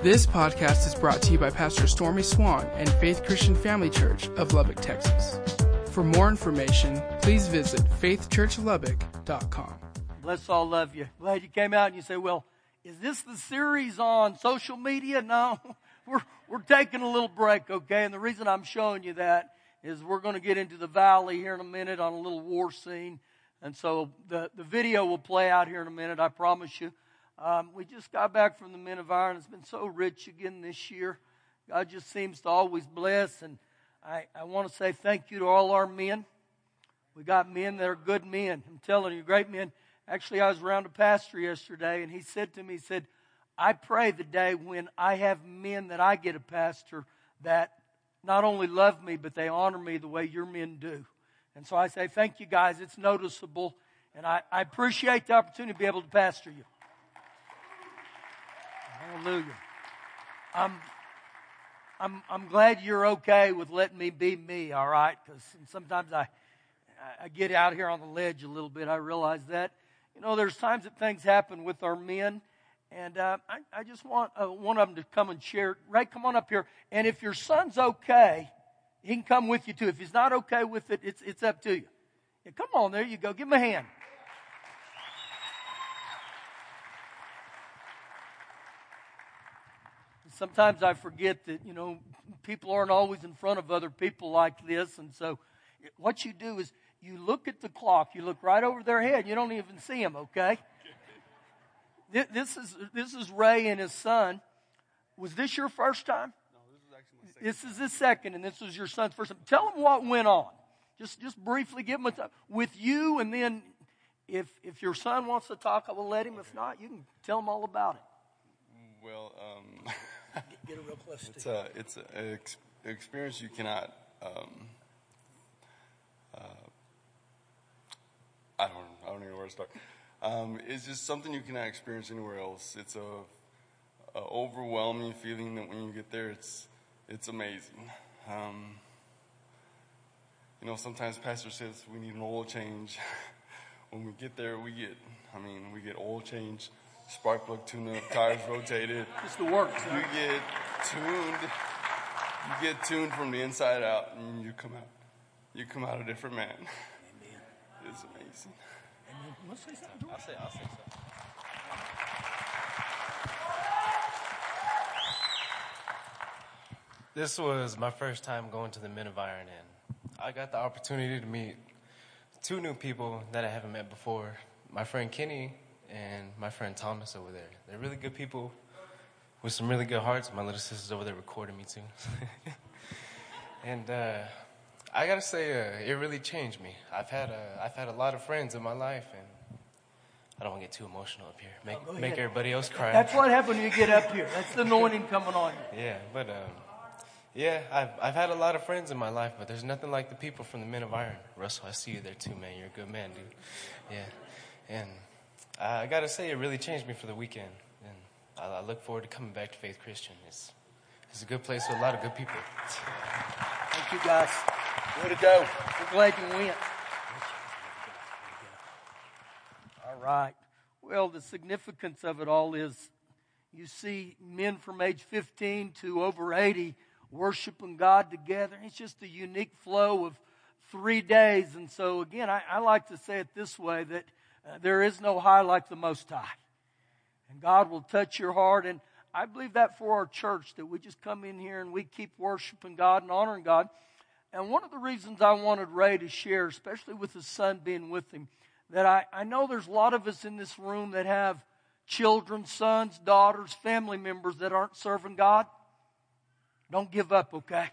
This podcast is brought to you by Pastor Stormy Swann and Faith Christian Family Church of Lubbock, Texas. For more information, please visit faithchurchlubbock.com. Bless all love you. Glad you came out and you say, well, is this the series on social media? No, we're, we're taking a little break, okay? And the reason I'm showing you that is we're going to get into the valley here in a minute on a little war scene. And so the, the video will play out here in a minute, I promise you. Um, we just got back from the Men of Iron. It's been so rich again this year. God just seems to always bless. And I, I want to say thank you to all our men. We got men that are good men. I'm telling you, great men. Actually, I was around a pastor yesterday, and he said to me, he said, I pray the day when I have men that I get a pastor that not only love me, but they honor me the way your men do. And so I say, thank you guys. It's noticeable. And I, I appreciate the opportunity to be able to pastor you. Hallelujah. I'm, I'm, I'm glad you're okay with letting me be me, all right? Because sometimes I, I get out here on the ledge a little bit. I realize that. You know, there's times that things happen with our men, and uh, I, I just want uh, one of them to come and share. Ray, come on up here. And if your son's okay, he can come with you too. If he's not okay with it, it's, it's up to you. Yeah, come on, there you go. Give him a hand. Sometimes I forget that, you know, people aren't always in front of other people like this. And so what you do is you look at the clock, you look right over their head, you don't even see them, okay? This is, this is Ray and his son. Was this your first time? No, this is actually my second. This is his second, and this was your son's first time. Tell him what went on. Just, just briefly give him a time with you, and then if, if your son wants to talk, I will let him. If not, you can tell him all about it. Well, um, Get, get it real close to it's you. a it's an ex- experience you cannot. Um, uh, I don't I don't even know where to start. Um, it's just something you cannot experience anywhere else. It's a, a overwhelming feeling that when you get there, it's it's amazing. Um, you know, sometimes pastor says we need an oil change. when we get there, we get I mean we get oil change, spark plug tune up, tires rotated. It's the works. You get tuned. You get tuned from the inside out, and you come out. You come out a different man. It's amazing. Let's say something, I'll say, I'll say so. This was my first time going to the Men of Iron, and I got the opportunity to meet two new people that I haven't met before. My friend Kenny and my friend Thomas over there. They're really good people with some really good hearts. My little sister's over there recording me too. and uh, I gotta say, uh, it really changed me. I've had a, I've had a lot of friends in my life, and I don't want to get too emotional up here. Make, go make everybody else cry. That's what happens when you get up here. That's the anointing coming on you. Yeah, but um, yeah, I've I've had a lot of friends in my life, but there's nothing like the people from the Men of Iron. Russell, I see you there too, man. You're a good man, dude. Yeah, and I gotta say, it really changed me for the weekend, I, look forward to coming back to Faith Christian. It's it's a good place with a lot of good people. Thank you, guys. Way to go. We're glad you went. All right. Well, the significance of it all is you see men from age 15 to over 80 worshiping God together. It's just a unique flow of three days. And so, again, I, I like to say it this way that uh, there is no high like the Most High. And God will touch your heart. And I believe that for our church, that we just come in here and we keep worshiping God and honoring God. And one of the reasons I wanted Ray to share, especially with his son being with him, that I, I know there's a lot of us in this room that have children, sons, daughters, family members that aren't serving God. Don't give up, okay?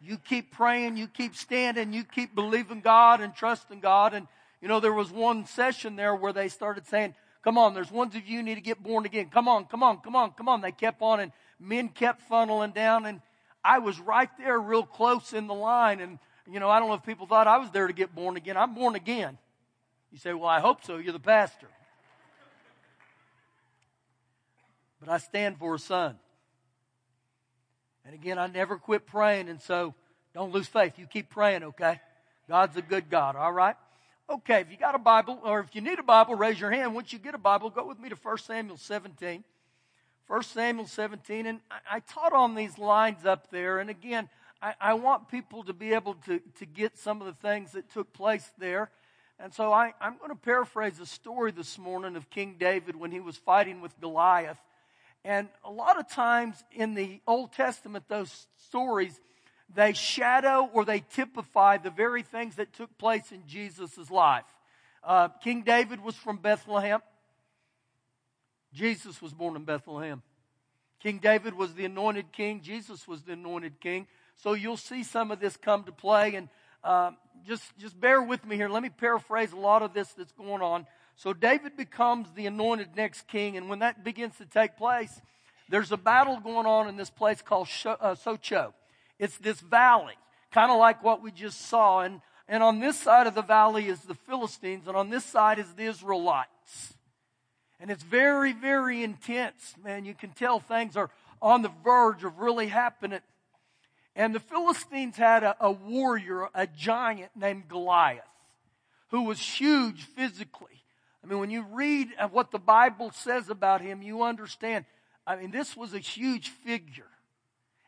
You keep praying, you keep standing, you keep believing God and trusting God. And, you know, there was one session there where they started saying, Come on, there's ones of you need to get born again. Come on, come on, come on, come on. They kept on and men kept funneling down and I was right there real close in the line and you know, I don't know if people thought I was there to get born again. I'm born again. You say, well, I hope so. You're the pastor. But I stand for a son. And again, I never quit praying. And so don't lose faith. You keep praying, okay? God's a good God, all right? Okay, if you got a Bible, or if you need a Bible, raise your hand. Once you get a Bible, go with me to 1 Samuel 17. 1 Samuel 17. And I, taught on these lines up there. And again, I, I, want people to be able to, to get some of the things that took place there. And so I, I'm going to paraphrase a story this morning of King David when he was fighting with Goliath. And a lot of times in the Old Testament, those stories, they shadow or they typify the very things that took place in Jesus' life. Uh, King David was from Bethlehem. Jesus was born in Bethlehem. King David was the anointed king. Jesus was the anointed king. So you'll see some of this come to play. And uh, just, just bear with me here. Let me paraphrase a lot of this that's going on. So David becomes the anointed next king. And when that begins to take place, there's a battle going on in this place called uh, Socho. It's this valley, kind of like what we just saw. And, and on this side of the valley is the Philistines, and on this side is the Israelites. And it's very, very intense, man. You can tell things are on the verge of really happening. And the Philistines had a, a warrior, a giant named Goliath, who was huge physically. I mean, when you read what the Bible says about him, you understand. I mean, this was a huge figure.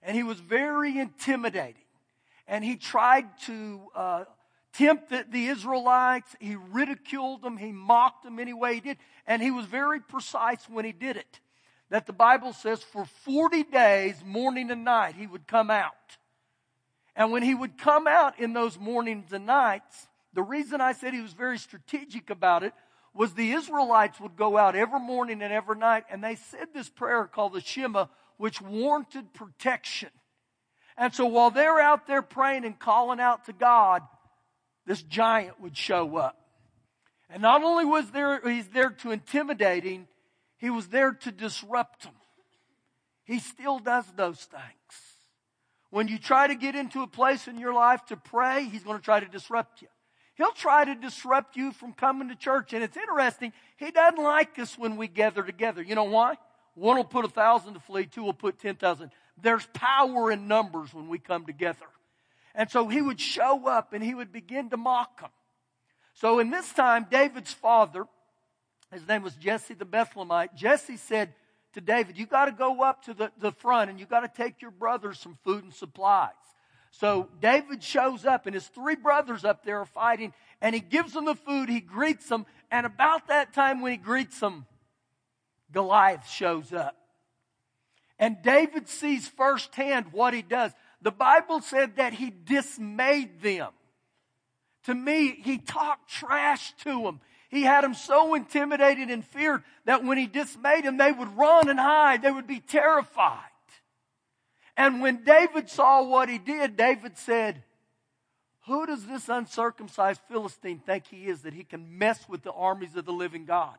And he was very intimidating. And he tried to uh, tempted the Israelites. He ridiculed them. He mocked them any way he did. And he was very precise when he did it. That the Bible says for 40 days, morning and night, he would come out. And when he would come out in those mornings and nights, the reason I said he was very strategic about it was the Israelites would go out every morning and every night, and they said this prayer called the Shema, which warranted protection. And so while they're out there praying and calling out to God, this giant would show up. And not only was there, he's there to intimidate him, he was there to disrupt him. He still does those things. When you try to get into a place in your life to pray, he's going to try to disrupt you. He'll try to disrupt you from coming to church. And it's interesting, he doesn't like us when we gather together. You know why? One will put a thousand to flee, two will put ten thousand. There's power in numbers when we come together. And so he would show up and he would begin to mock them. So in this time, David's father, his name was Jesse the Bethlehemite, Jesse said to David, you got to go up to the, the front and you got to take your brothers some food and supplies. So David shows up and his three brothers up there are fighting and he gives them the food, he greets them, and about that time when he greets them, Goliath shows up. And David sees firsthand what he does. The Bible said that he dismayed them. To me, he talked trash to them. He had them so intimidated and feared that when he dismayed them, they would run and hide. They would be terrified. And when David saw what he did, David said, Who does this uncircumcised Philistine think he is that he can mess with the armies of the living God?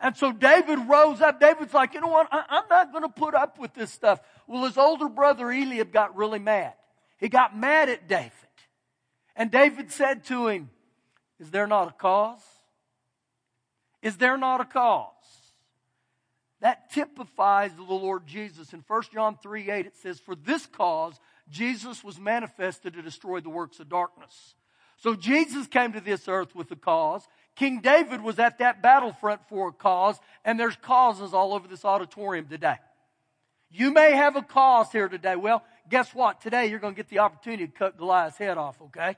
And so David rose up. David's like, you know what? I, am not going to put up with this stuff. Well, his older brother Eliab got really mad. He got mad at David. And David said to him, Is there not a cause? Is there not a cause? That typifies the Lord Jesus. In 1 John 3 8, it says, For this cause Jesus was manifested to destroy the works of darkness. So Jesus came to this earth with a cause. King David was at that battlefront for a cause, and there's causes all over this auditorium today. You may have a cause here today. Well, guess what? Today you're going to get the opportunity to cut Goliath's head off, okay?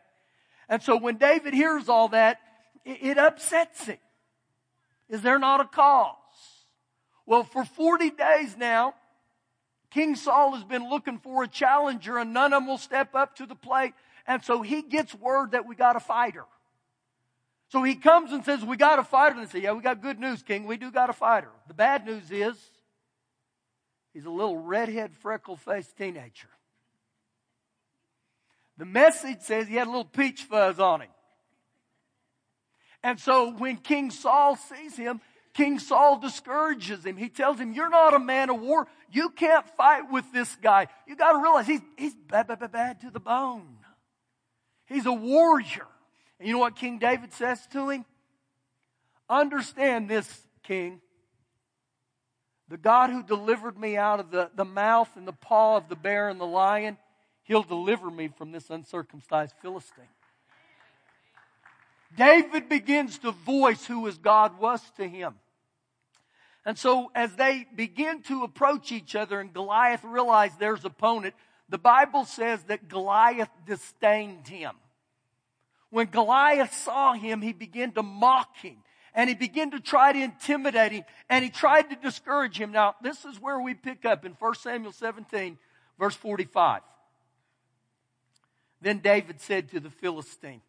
And so when David hears all that, it, upsets him. Is there not a cause? Well, for 40 days now, King Saul has been looking for a challenger and none of them will step up to the plate. And so he gets word that we got a fighter. So he comes and says, We got a fighter. And they say, Yeah, we got good news, King. We do got a fighter. The bad news is he's a little redhead, freckle faced teenager. The message says he had a little peach fuzz on him. And so when King Saul sees him, King Saul discourages him. He tells him, You're not a man of war. You can't fight with this guy. You got to realize he's, he's bad, bad, bad, bad to the bone. He's a warrior. And you know what King David says to him? Understand this, King. The God who delivered me out of the, the mouth and the paw of the bear and the lion, he'll deliver me from this uncircumcised Philistine. David begins to voice who his God was to him. And so as they begin to approach each other and Goliath realized their opponent, the Bible says that Goliath disdained him. When Goliath saw him, he began to mock him and he began to try to intimidate him and he tried to discourage him. Now, this is where we pick up in 1 Samuel 17, verse 45. Then David said to the Philistine,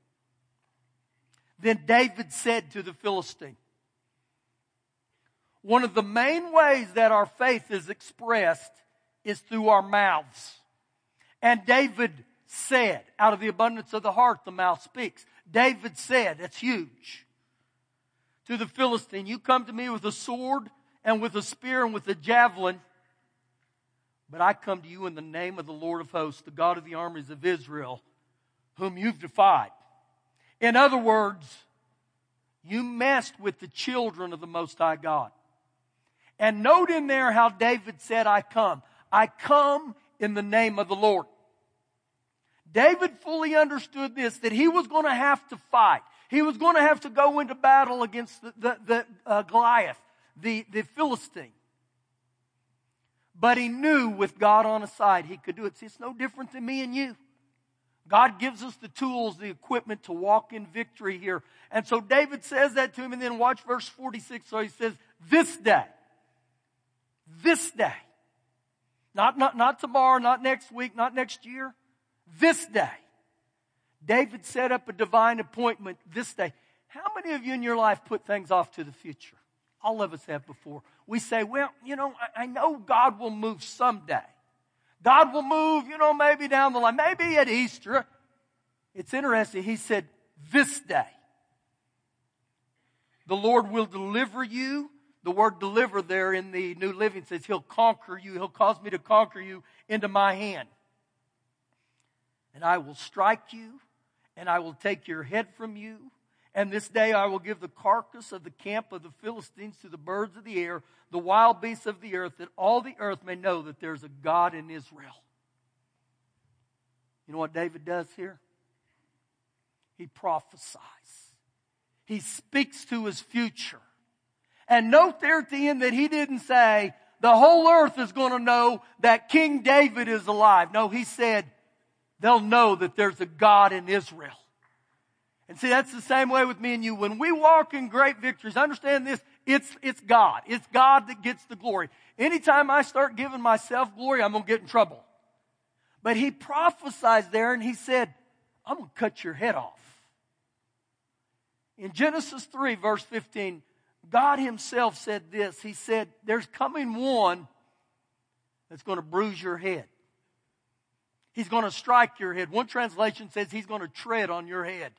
Then David said to the Philistine, one of the main ways that our faith is expressed is through our mouths. And David said, out of the abundance of the heart, the mouth speaks. David said, it's huge. To the Philistine, you come to me with a sword and with a spear and with a javelin, but I come to you in the name of the Lord of hosts, the God of the armies of Israel, whom you've defied. In other words, you messed with the children of the Most High God. And note in there how David said, I come. I come in the name of the Lord. David fully understood this, that he was going to have to fight. He was going to have to go into battle against the, the, the uh, Goliath, the, the Philistine. But he knew with God on his side, he could do it. See, it's no different than me and you. God gives us the tools, the equipment to walk in victory here. And so David says that to him, and then watch verse 46. So he says, This day, this day. Not, not, not tomorrow, not next week, not next year. This day. David set up a divine appointment this day. How many of you in your life put things off to the future? All of us have before. We say, well, you know, I, I know God will move someday. God will move, you know, maybe down the line, maybe at Easter. It's interesting. He said, this day. The Lord will deliver you the word deliver there in the New Living says, He'll conquer you. He'll cause me to conquer you into my hand. And I will strike you, and I will take your head from you. And this day I will give the carcass of the camp of the Philistines to the birds of the air, the wild beasts of the earth, that all the earth may know that there's a God in Israel. You know what David does here? He prophesies. He speaks to his future. And note there at the end that he didn't say, the whole earth is going to know that King David is alive. No, he said, they'll know that there's a God in Israel. And see, that's the same way with me and you. When we walk in great victories, understand this, it's, it's God. It's God that gets the glory. Anytime I start giving myself glory, I'm going to get in trouble. But he prophesied there and he said, I'm going to cut your head off. In Genesis 3, verse 15, God Himself said this. He said, There's coming one that's going to bruise your head. He's going to strike your head. One translation says he's going to tread on your head.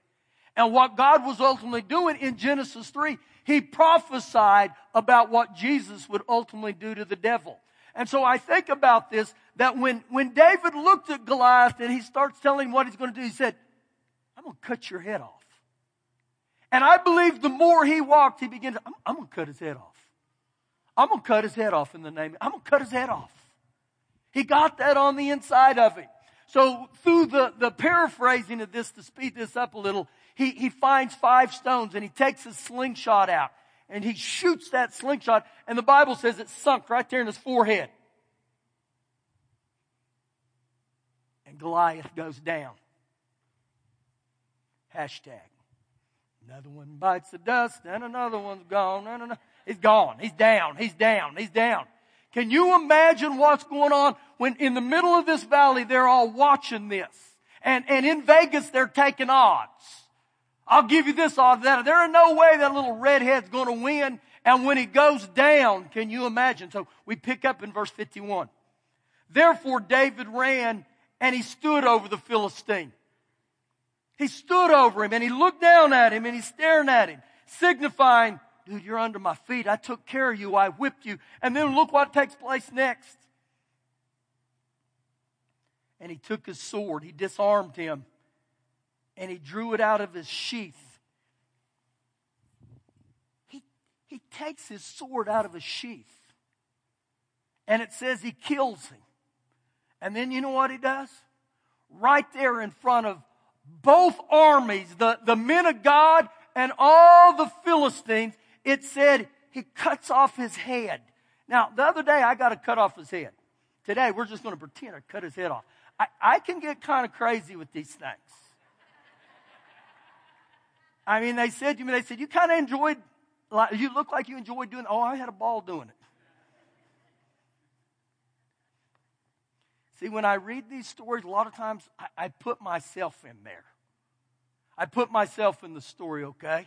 And what God was ultimately doing in Genesis 3, He prophesied about what Jesus would ultimately do to the devil. And so I think about this, that when, when David looked at Goliath and he starts telling what he's going to do, he said, I'm going to cut your head off. And I believe the more he walked, he began to, I'm, I'm going to cut his head off. I'm going to cut his head off in the name. I'm going to cut his head off. He got that on the inside of him. So through the, the paraphrasing of this to speed this up a little, he, he finds five stones and he takes his slingshot out and he shoots that slingshot and the Bible says it sunk right there in his forehead. And Goliath goes down. Hashtag. Another one bites the dust, and another one's gone. No, no, no. He's gone. He's down. He's down. He's down. Can you imagine what's going on when in the middle of this valley they're all watching this? And, and in Vegas they're taking odds. I'll give you this odds that there are no way that little redhead's going to win. And when he goes down, can you imagine? So we pick up in verse 51. Therefore David ran and he stood over the Philistine. He stood over him and he looked down at him and he's staring at him, signifying, dude, you're under my feet. I took care of you. I whipped you. And then look what takes place next. And he took his sword. He disarmed him and he drew it out of his sheath. He, he takes his sword out of his sheath. And it says he kills him. And then you know what he does? Right there in front of both armies, the, the men of God and all the Philistines, it said he cuts off his head. Now, the other day I got to cut off his head. Today we're just going to pretend I cut his head off. I, I can get kind of crazy with these things. I mean, they said to me, they said, you kind of enjoyed, you look like you enjoyed doing, oh, I had a ball doing it. See, when I read these stories, a lot of times I, I put myself in there. I put myself in the story, okay?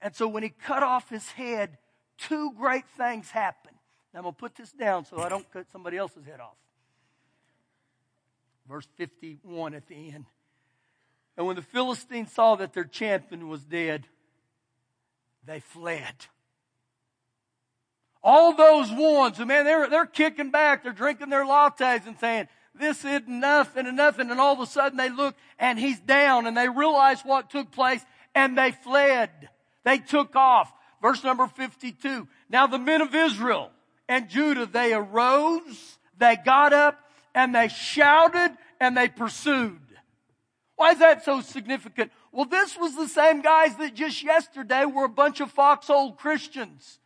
And so when he cut off his head, two great things happened. Now I'm going to put this down so I don't cut somebody else's head off. Verse 51 at the end. And when the Philistines saw that their champion was dead, they fled. All those ones, man, they're, they're kicking back, they're drinking their lattes and saying, this isn't nothing and nothing. And all of a sudden they look and he's down and they realize what took place and they fled. They took off. Verse number 52. Now the men of Israel and Judah, they arose, they got up, and they shouted and they pursued. Why is that so significant? Well, this was the same guys that just yesterday were a bunch of foxhole Christians.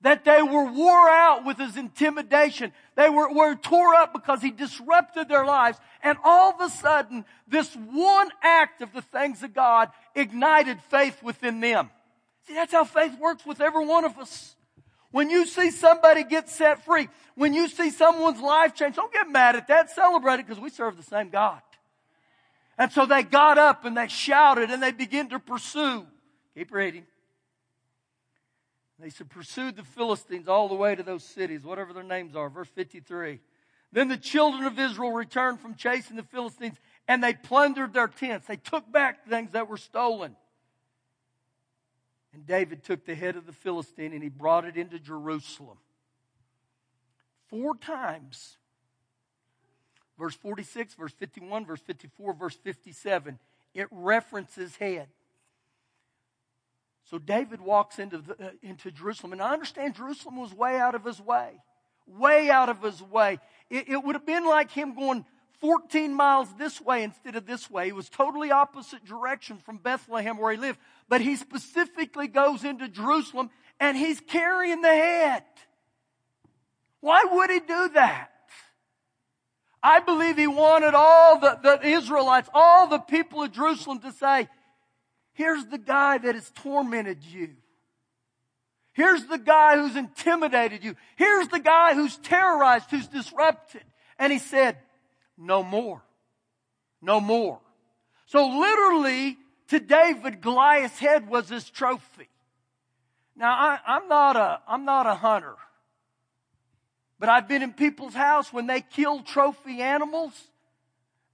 That they were wore out with his intimidation. They were, were tore up because he disrupted their lives. And all of a sudden, this one act of the things of God ignited faith within them. See, that's how faith works with every one of us. When you see somebody get set free, when you see someone's life change, don't get mad at that. Celebrate it because we serve the same God. And so they got up and they shouted and they began to pursue. Keep reading. They pursued the Philistines all the way to those cities, whatever their names are. Verse 53. Then the children of Israel returned from chasing the Philistines and they plundered their tents. They took back things that were stolen. And David took the head of the Philistine and he brought it into Jerusalem. Four times. Verse 46, verse 51, verse 54, verse 57. It references head. So David walks into, the, uh, into Jerusalem. And I understand Jerusalem was way out of his way. Way out of his way. It, it would have been like him going 14 miles this way instead of this way. He was totally opposite direction from Bethlehem where he lived. But he specifically goes into Jerusalem and he's carrying the head. Why would he do that? I believe he wanted all the, the Israelites, all the people of Jerusalem to say, here's the guy that has tormented you. Here's the guy who's intimidated you. Here's the guy who's terrorized, who's disrupted. And he said, no more. No more. So literally, to David, Goliath's head was his trophy. Now, I, am not a, I'm not a hunter. But I've been in people's house when they kill trophy animals.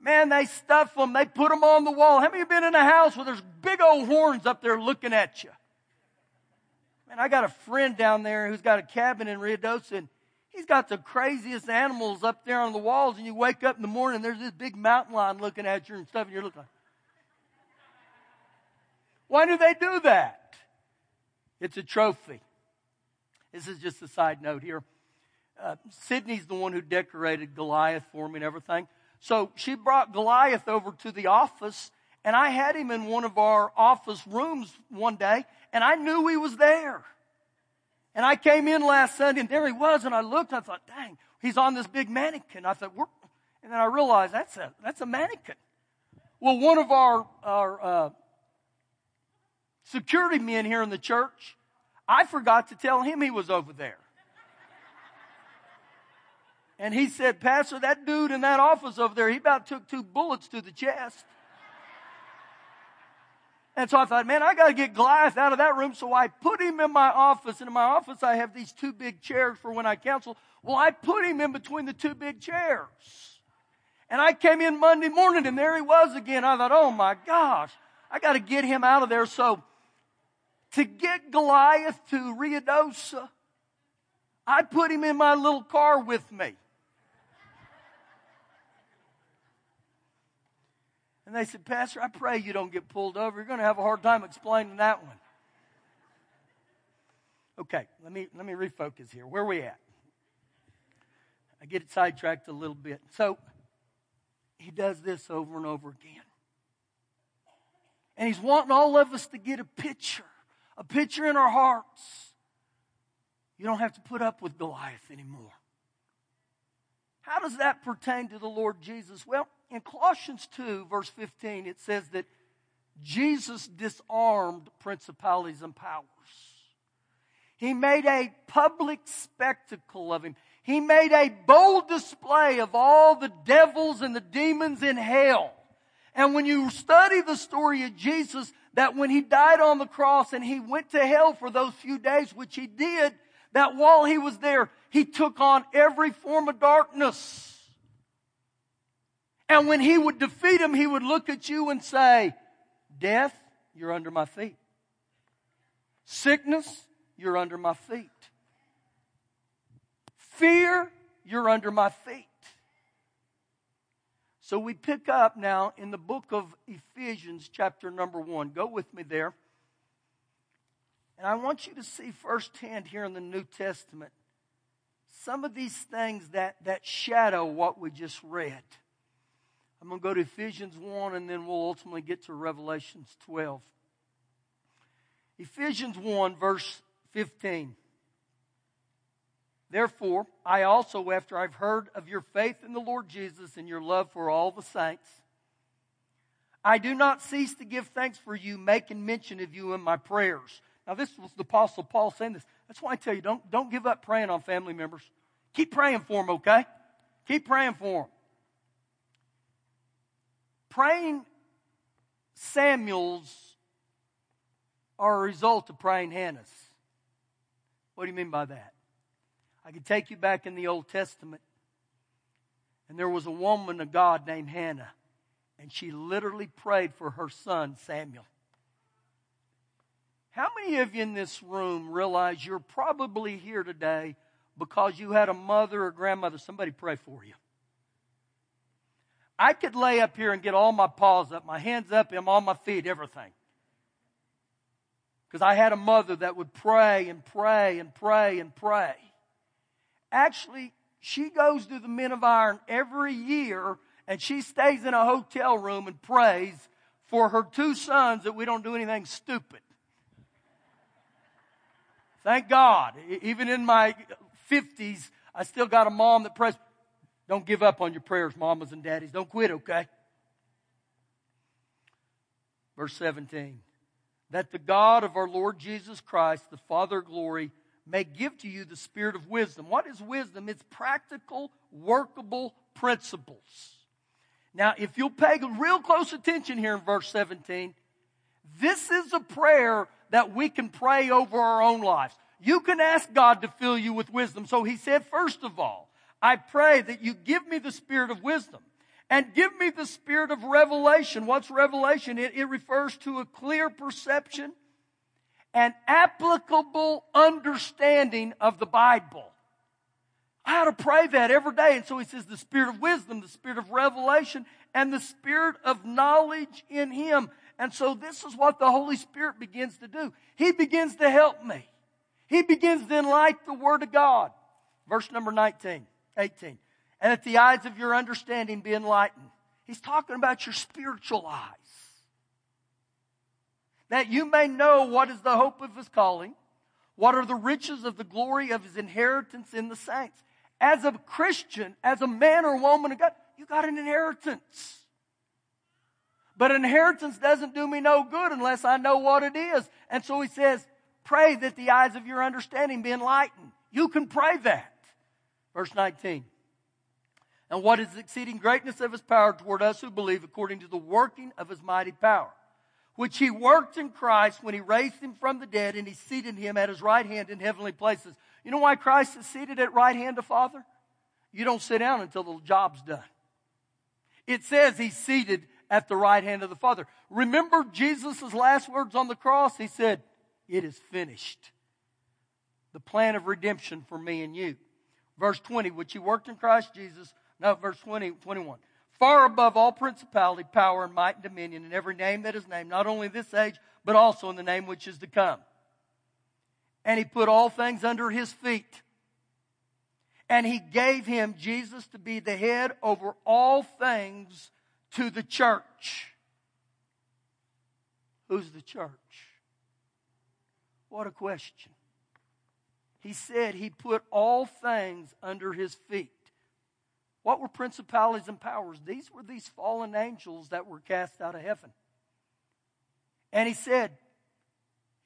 Man, they stuff them. They put them on the wall. How many of you been in a house where there's big old horns up there looking at you? Man, I got a friend down there who's got a cabin in Ruidoso, and He's got the craziest animals up there on the walls, and you wake up in the morning, there's this big mountain lion looking at you and stuff, and you're looking like, why do they do that? It's a trophy. This is just a side note here. Uh, Sydney's the one who decorated Goliath for me and everything. So she brought Goliath over to the office, and I had him in one of our office rooms one day, and I knew he was there. And I came in last Sunday and there he was and I looked and I thought, dang, he's on this big mannequin. I thought, and then I realized that's a, that's a mannequin. Well, one of our, our, uh, security men here in the church, I forgot to tell him he was over there. And he said, Pastor, that dude in that office over there, he about took two bullets to the chest. And so I thought, man, I got to get Goliath out of that room. So I put him in my office. And in my office, I have these two big chairs for when I counsel. Well, I put him in between the two big chairs. And I came in Monday morning and there he was again. I thought, oh my gosh, I got to get him out of there. So to get Goliath to Ruidoso, uh, I put him in my little car with me. And they said, Pastor, I pray you don't get pulled over. You're going to have a hard time explaining that one. Okay, let me, let me refocus here. Where are we at? I get sidetracked a little bit. So he does this over and over again. And he's wanting all of us to get a picture, a picture in our hearts You don't have to put up with Goliath anymore. How does that pertain to the Lord Jesus? Well, in Colossians 2, verse 15, it says that Jesus disarmed principalities and powers. He made a public spectacle of him. He made a bold display of all the devils and the demons in hell. And when you study the story of Jesus, that when he died on the cross and he went to hell for those few days, which he did, that while he was there, he took on every form of darkness. And when he would defeat him, he would look at you and say, Death, you're under my feet. Sickness, you're under my feet. Fear, you're under my feet. So we pick up now in the book of Ephesians, chapter number one. Go with me there. And I want you to see firsthand here in the New Testament some of these things that, that shadow what we just read. I'm going to go to Ephesians 1 and then we'll ultimately get to Revelations 12. Ephesians 1, verse 15. Therefore, I also, after I've heard of your faith in the Lord Jesus and your love for all the saints, I do not cease to give thanks for you, making mention of you in my prayers. Now, this was the Apostle Paul saying this. That's why I tell you, don't, don't give up praying on family members. Keep praying for them, okay? Keep praying for them praying Samuel's are a result of praying Hannah's. What do you mean by that? I can take you back in the Old Testament, and there was a woman of God named Hannah, and she literally prayed for her son Samuel. How many of you in this room realize you're probably here today because you had a mother or grandmother, somebody pray for you? I could lay up here and get all my paws up, my hands up, and all my feet, everything. Because I had a mother that would pray and pray and pray and pray. Actually, she goes to the Men of Iron every year and she stays in a hotel room and prays for her two sons that we don't do anything stupid. Thank God. Even in my 50s, I still got a mom that prays. Don't give up on your prayers, mamas and daddies. Don't quit, okay? Verse 17. That the God of our Lord Jesus Christ, the Father of glory, may give to you the spirit of wisdom. What is wisdom? It's practical, workable principles. Now, if you'll pay real close attention here in verse 17, this is a prayer that we can pray over our own lives. You can ask God to fill you with wisdom. So he said, first of all, I pray that you give me the spirit of wisdom and give me the spirit of revelation. What's revelation? It, it refers to a clear perception and applicable understanding of the Bible. I ought to pray that every day. And so he says the spirit of wisdom, the spirit of revelation, and the spirit of knowledge in him. And so this is what the Holy Spirit begins to do. He begins to help me. He begins to enlighten the Word of God. Verse number 19. 18. And that the eyes of your understanding be enlightened. He's talking about your spiritual eyes. That you may know what is the hope of his calling, what are the riches of the glory of his inheritance in the saints. As a Christian, as a man or woman of God, you got an inheritance. But inheritance doesn't do me no good unless I know what it is. And so he says, pray that the eyes of your understanding be enlightened. You can pray that. Verse 19. And what is exceeding greatness of his power toward us who believe according to the working of his mighty power, which he worked in Christ when he raised him from the dead and he seated him at his right hand in heavenly places. You know why Christ is seated at right hand of Father? You don't sit down until the job's done. It says he's seated at the right hand of the Father. Remember Jesus' last words on the cross? He said, It is finished. The plan of redemption for me and you. Verse 20, which he worked in Christ Jesus. No, verse 20, 21. Far above all principality, power, and might and dominion, in every name that is named, not only in this age, but also in the name which is to come. And he put all things under his feet. And he gave him, Jesus, to be the head over all things to the church. Who's the church? What a question. He said he put all things under his feet. What were principalities and powers? These were these fallen angels that were cast out of heaven. And he said,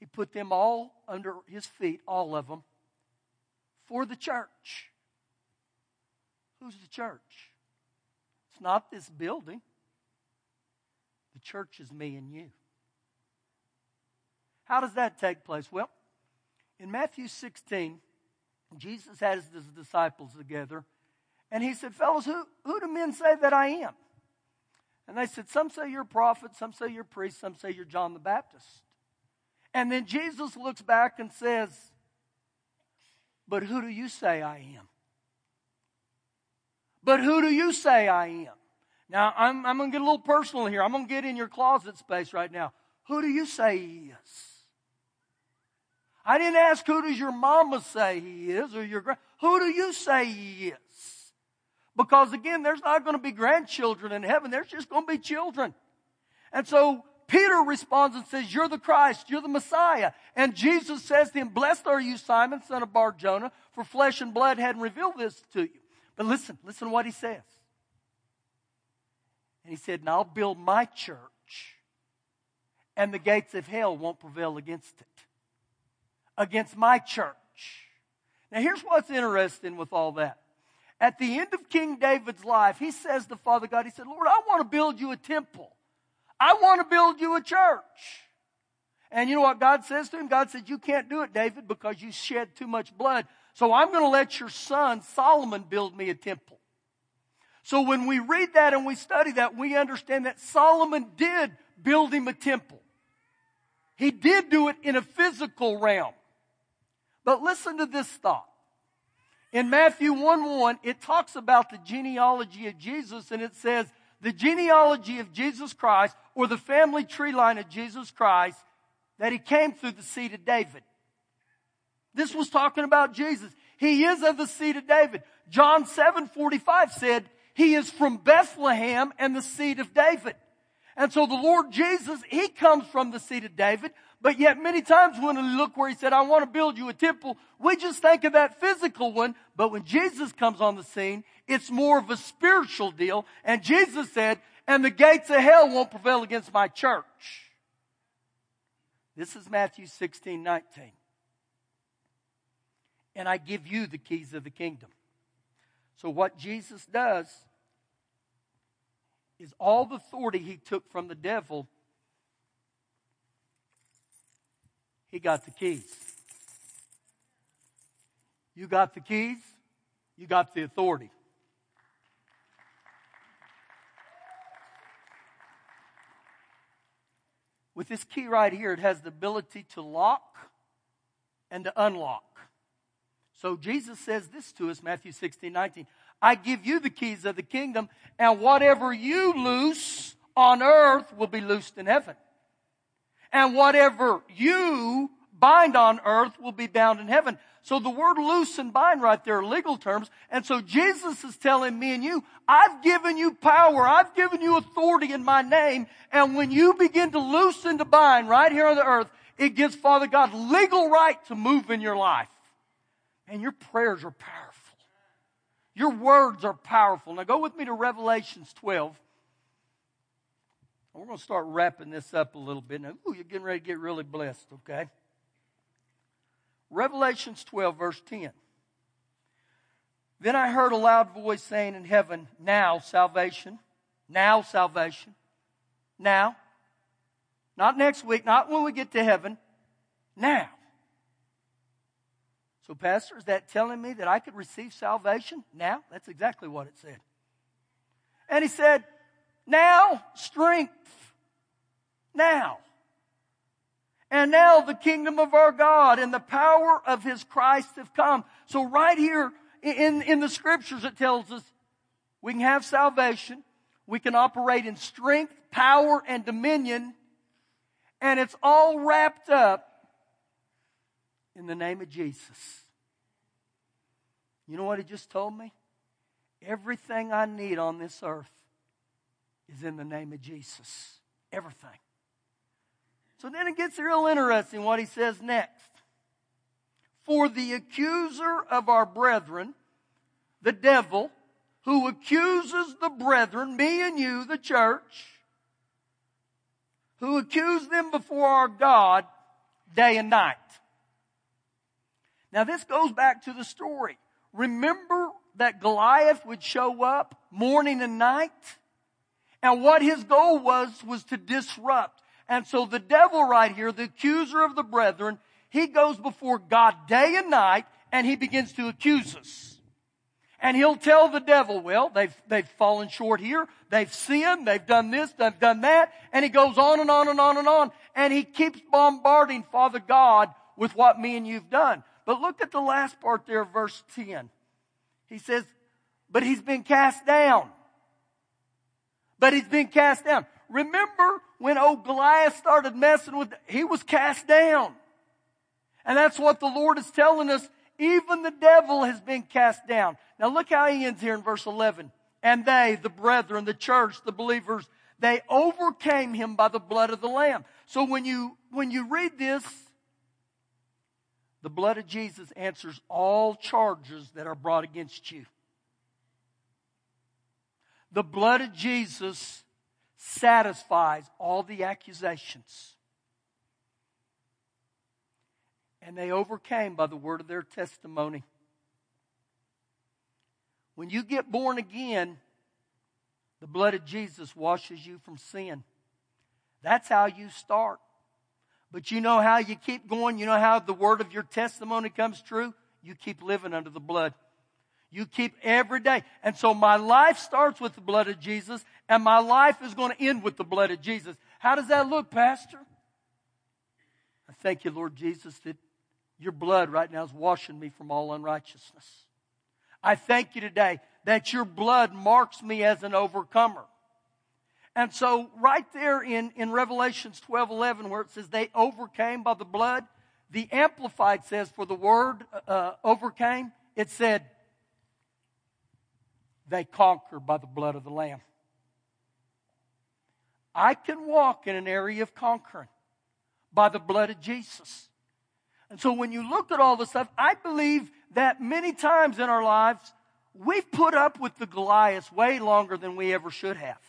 he put them all under his feet, all of them, for the church. Who's the church? It's not this building. The church is me and you. How does that take place? Well, in Matthew 16, Jesus had his disciples together, and he said, Fellows, who, who do men say that I am? And they said, Some say you're a prophet, some say you're a priest, some say you're John the Baptist. And then Jesus looks back and says, But who do you say I am? But who do you say I am? Now, I'm, I'm going to get a little personal here. I'm going to get in your closet space right now. Who do you say he is? I didn't ask who does your mama say he is or your grand. Who do you say he is? Because again, there's not going to be grandchildren in heaven. There's just going to be children. And so Peter responds and says, You're the Christ, you're the Messiah. And Jesus says to him, Blessed are you, Simon, son of Bar Jonah, for flesh and blood hadn't revealed this to you. But listen, listen to what he says. And he said, And I'll build my church, and the gates of hell won't prevail against it. Against my church. Now, here's what's interesting with all that. At the end of King David's life, he says to Father God, He said, Lord, I want to build you a temple. I want to build you a church. And you know what God says to him? God said, You can't do it, David, because you shed too much blood. So I'm going to let your son, Solomon, build me a temple. So when we read that and we study that, we understand that Solomon did build him a temple. He did do it in a physical realm. But listen to this thought. In Matthew 1 1, it talks about the genealogy of Jesus and it says, the genealogy of Jesus Christ or the family tree line of Jesus Christ that he came through the seed of David. This was talking about Jesus. He is of the seed of David. John 7 45 said, He is from Bethlehem and the seed of David. And so the Lord Jesus, He comes from the seed of David, but yet many times when we look where He said, I want to build you a temple, we just think of that physical one, but when Jesus comes on the scene, it's more of a spiritual deal. And Jesus said, and the gates of hell won't prevail against my church. This is Matthew 16, 19. And I give you the keys of the kingdom. So what Jesus does is all the authority he took from the devil, he got the keys. You got the keys, you got the authority. With this key right here, it has the ability to lock and to unlock. So Jesus says this to us, Matthew 16, 19. I give you the keys of the kingdom, and whatever you loose on earth will be loosed in heaven. And whatever you bind on earth will be bound in heaven. So the word loose and bind right there are legal terms. And so Jesus is telling me and you, I've given you power. I've given you authority in my name. And when you begin to loose and to bind right here on the earth, it gives Father God legal right to move in your life. And your prayers are powerful. Your words are powerful. Now go with me to Revelations 12. We're going to start wrapping this up a little bit. Now, ooh, you're getting ready to get really blessed, okay? Revelations 12, verse 10. Then I heard a loud voice saying in heaven, Now salvation, now salvation, now. Not next week, not when we get to heaven, now. So, Pastor, is that telling me that I could receive salvation now? That's exactly what it said. And he said, Now, strength. Now. And now the kingdom of our God and the power of his Christ have come. So right here in, in the scriptures it tells us we can have salvation. We can operate in strength, power, and dominion. And it's all wrapped up in the name of Jesus. You know what he just told me? Everything I need on this earth is in the name of Jesus. Everything. So then it gets real interesting what he says next. For the accuser of our brethren, the devil, who accuses the brethren, me and you, the church, who accuse them before our God day and night. Now this goes back to the story. Remember that Goliath would show up morning and night? And what his goal was, was to disrupt. And so the devil right here, the accuser of the brethren, he goes before God day and night and he begins to accuse us. And he'll tell the devil, well, they've, they've fallen short here. They've sinned. They've done this. They've done that. And he goes on and on and on and on. And he keeps bombarding Father God with what me and you've done. But look at the last part there, verse 10. He says, but he's been cast down. But he's been cast down. Remember when old Goliath started messing with, he was cast down. And that's what the Lord is telling us. Even the devil has been cast down. Now look how he ends here in verse 11. And they, the brethren, the church, the believers, they overcame him by the blood of the Lamb. So when you, when you read this, the blood of Jesus answers all charges that are brought against you. The blood of Jesus satisfies all the accusations. And they overcame by the word of their testimony. When you get born again, the blood of Jesus washes you from sin. That's how you start. But you know how you keep going? You know how the word of your testimony comes true? You keep living under the blood. You keep every day. And so my life starts with the blood of Jesus, and my life is going to end with the blood of Jesus. How does that look, Pastor? I thank you, Lord Jesus, that your blood right now is washing me from all unrighteousness. I thank you today that your blood marks me as an overcomer. And so right there in, in Revelations 12, 11, where it says they overcame by the blood, the Amplified says for the word uh, overcame, it said they conquer by the blood of the Lamb. I can walk in an area of conquering by the blood of Jesus. And so when you look at all this stuff, I believe that many times in our lives, we've put up with the Goliath way longer than we ever should have.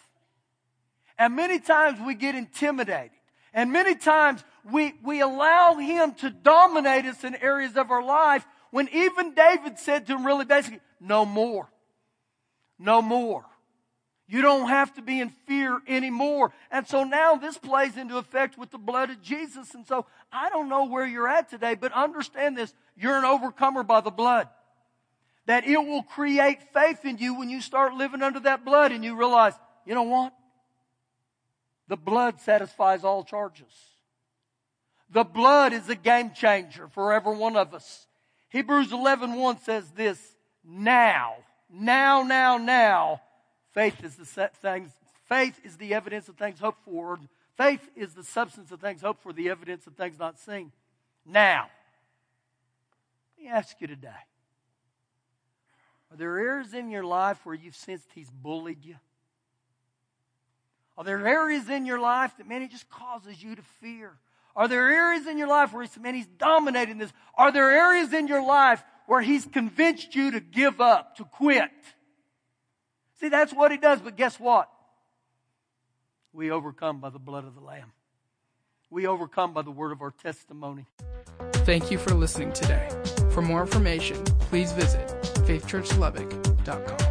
And many times we get intimidated. And many times we, we allow him to dominate us in areas of our life when even David said to him really basically, no more. No more. You don't have to be in fear anymore. And so now this plays into effect with the blood of Jesus. And so I don't know where you're at today, but understand this. You're an overcomer by the blood. That it will create faith in you when you start living under that blood and you realize, you know what? The blood satisfies all charges. The blood is a game changer for every one of us. Hebrews 11.1 1 says this, now, now, now, now, faith is the things, faith is the evidence of things hoped for. Faith is the substance of things hoped for, the evidence of things not seen. Now, let me ask you today, are there areas in your life where you've sensed he's bullied you? Are there areas in your life that, man, it just causes you to fear? Are there areas in your life where, man, he's dominating this? Are there areas in your life where he's convinced you to give up, to quit? See, that's what he does, but guess what? We overcome by the blood of the Lamb. We overcome by the word of our testimony. Thank you for listening today. For more information, please visit faithchurchlubbock.com.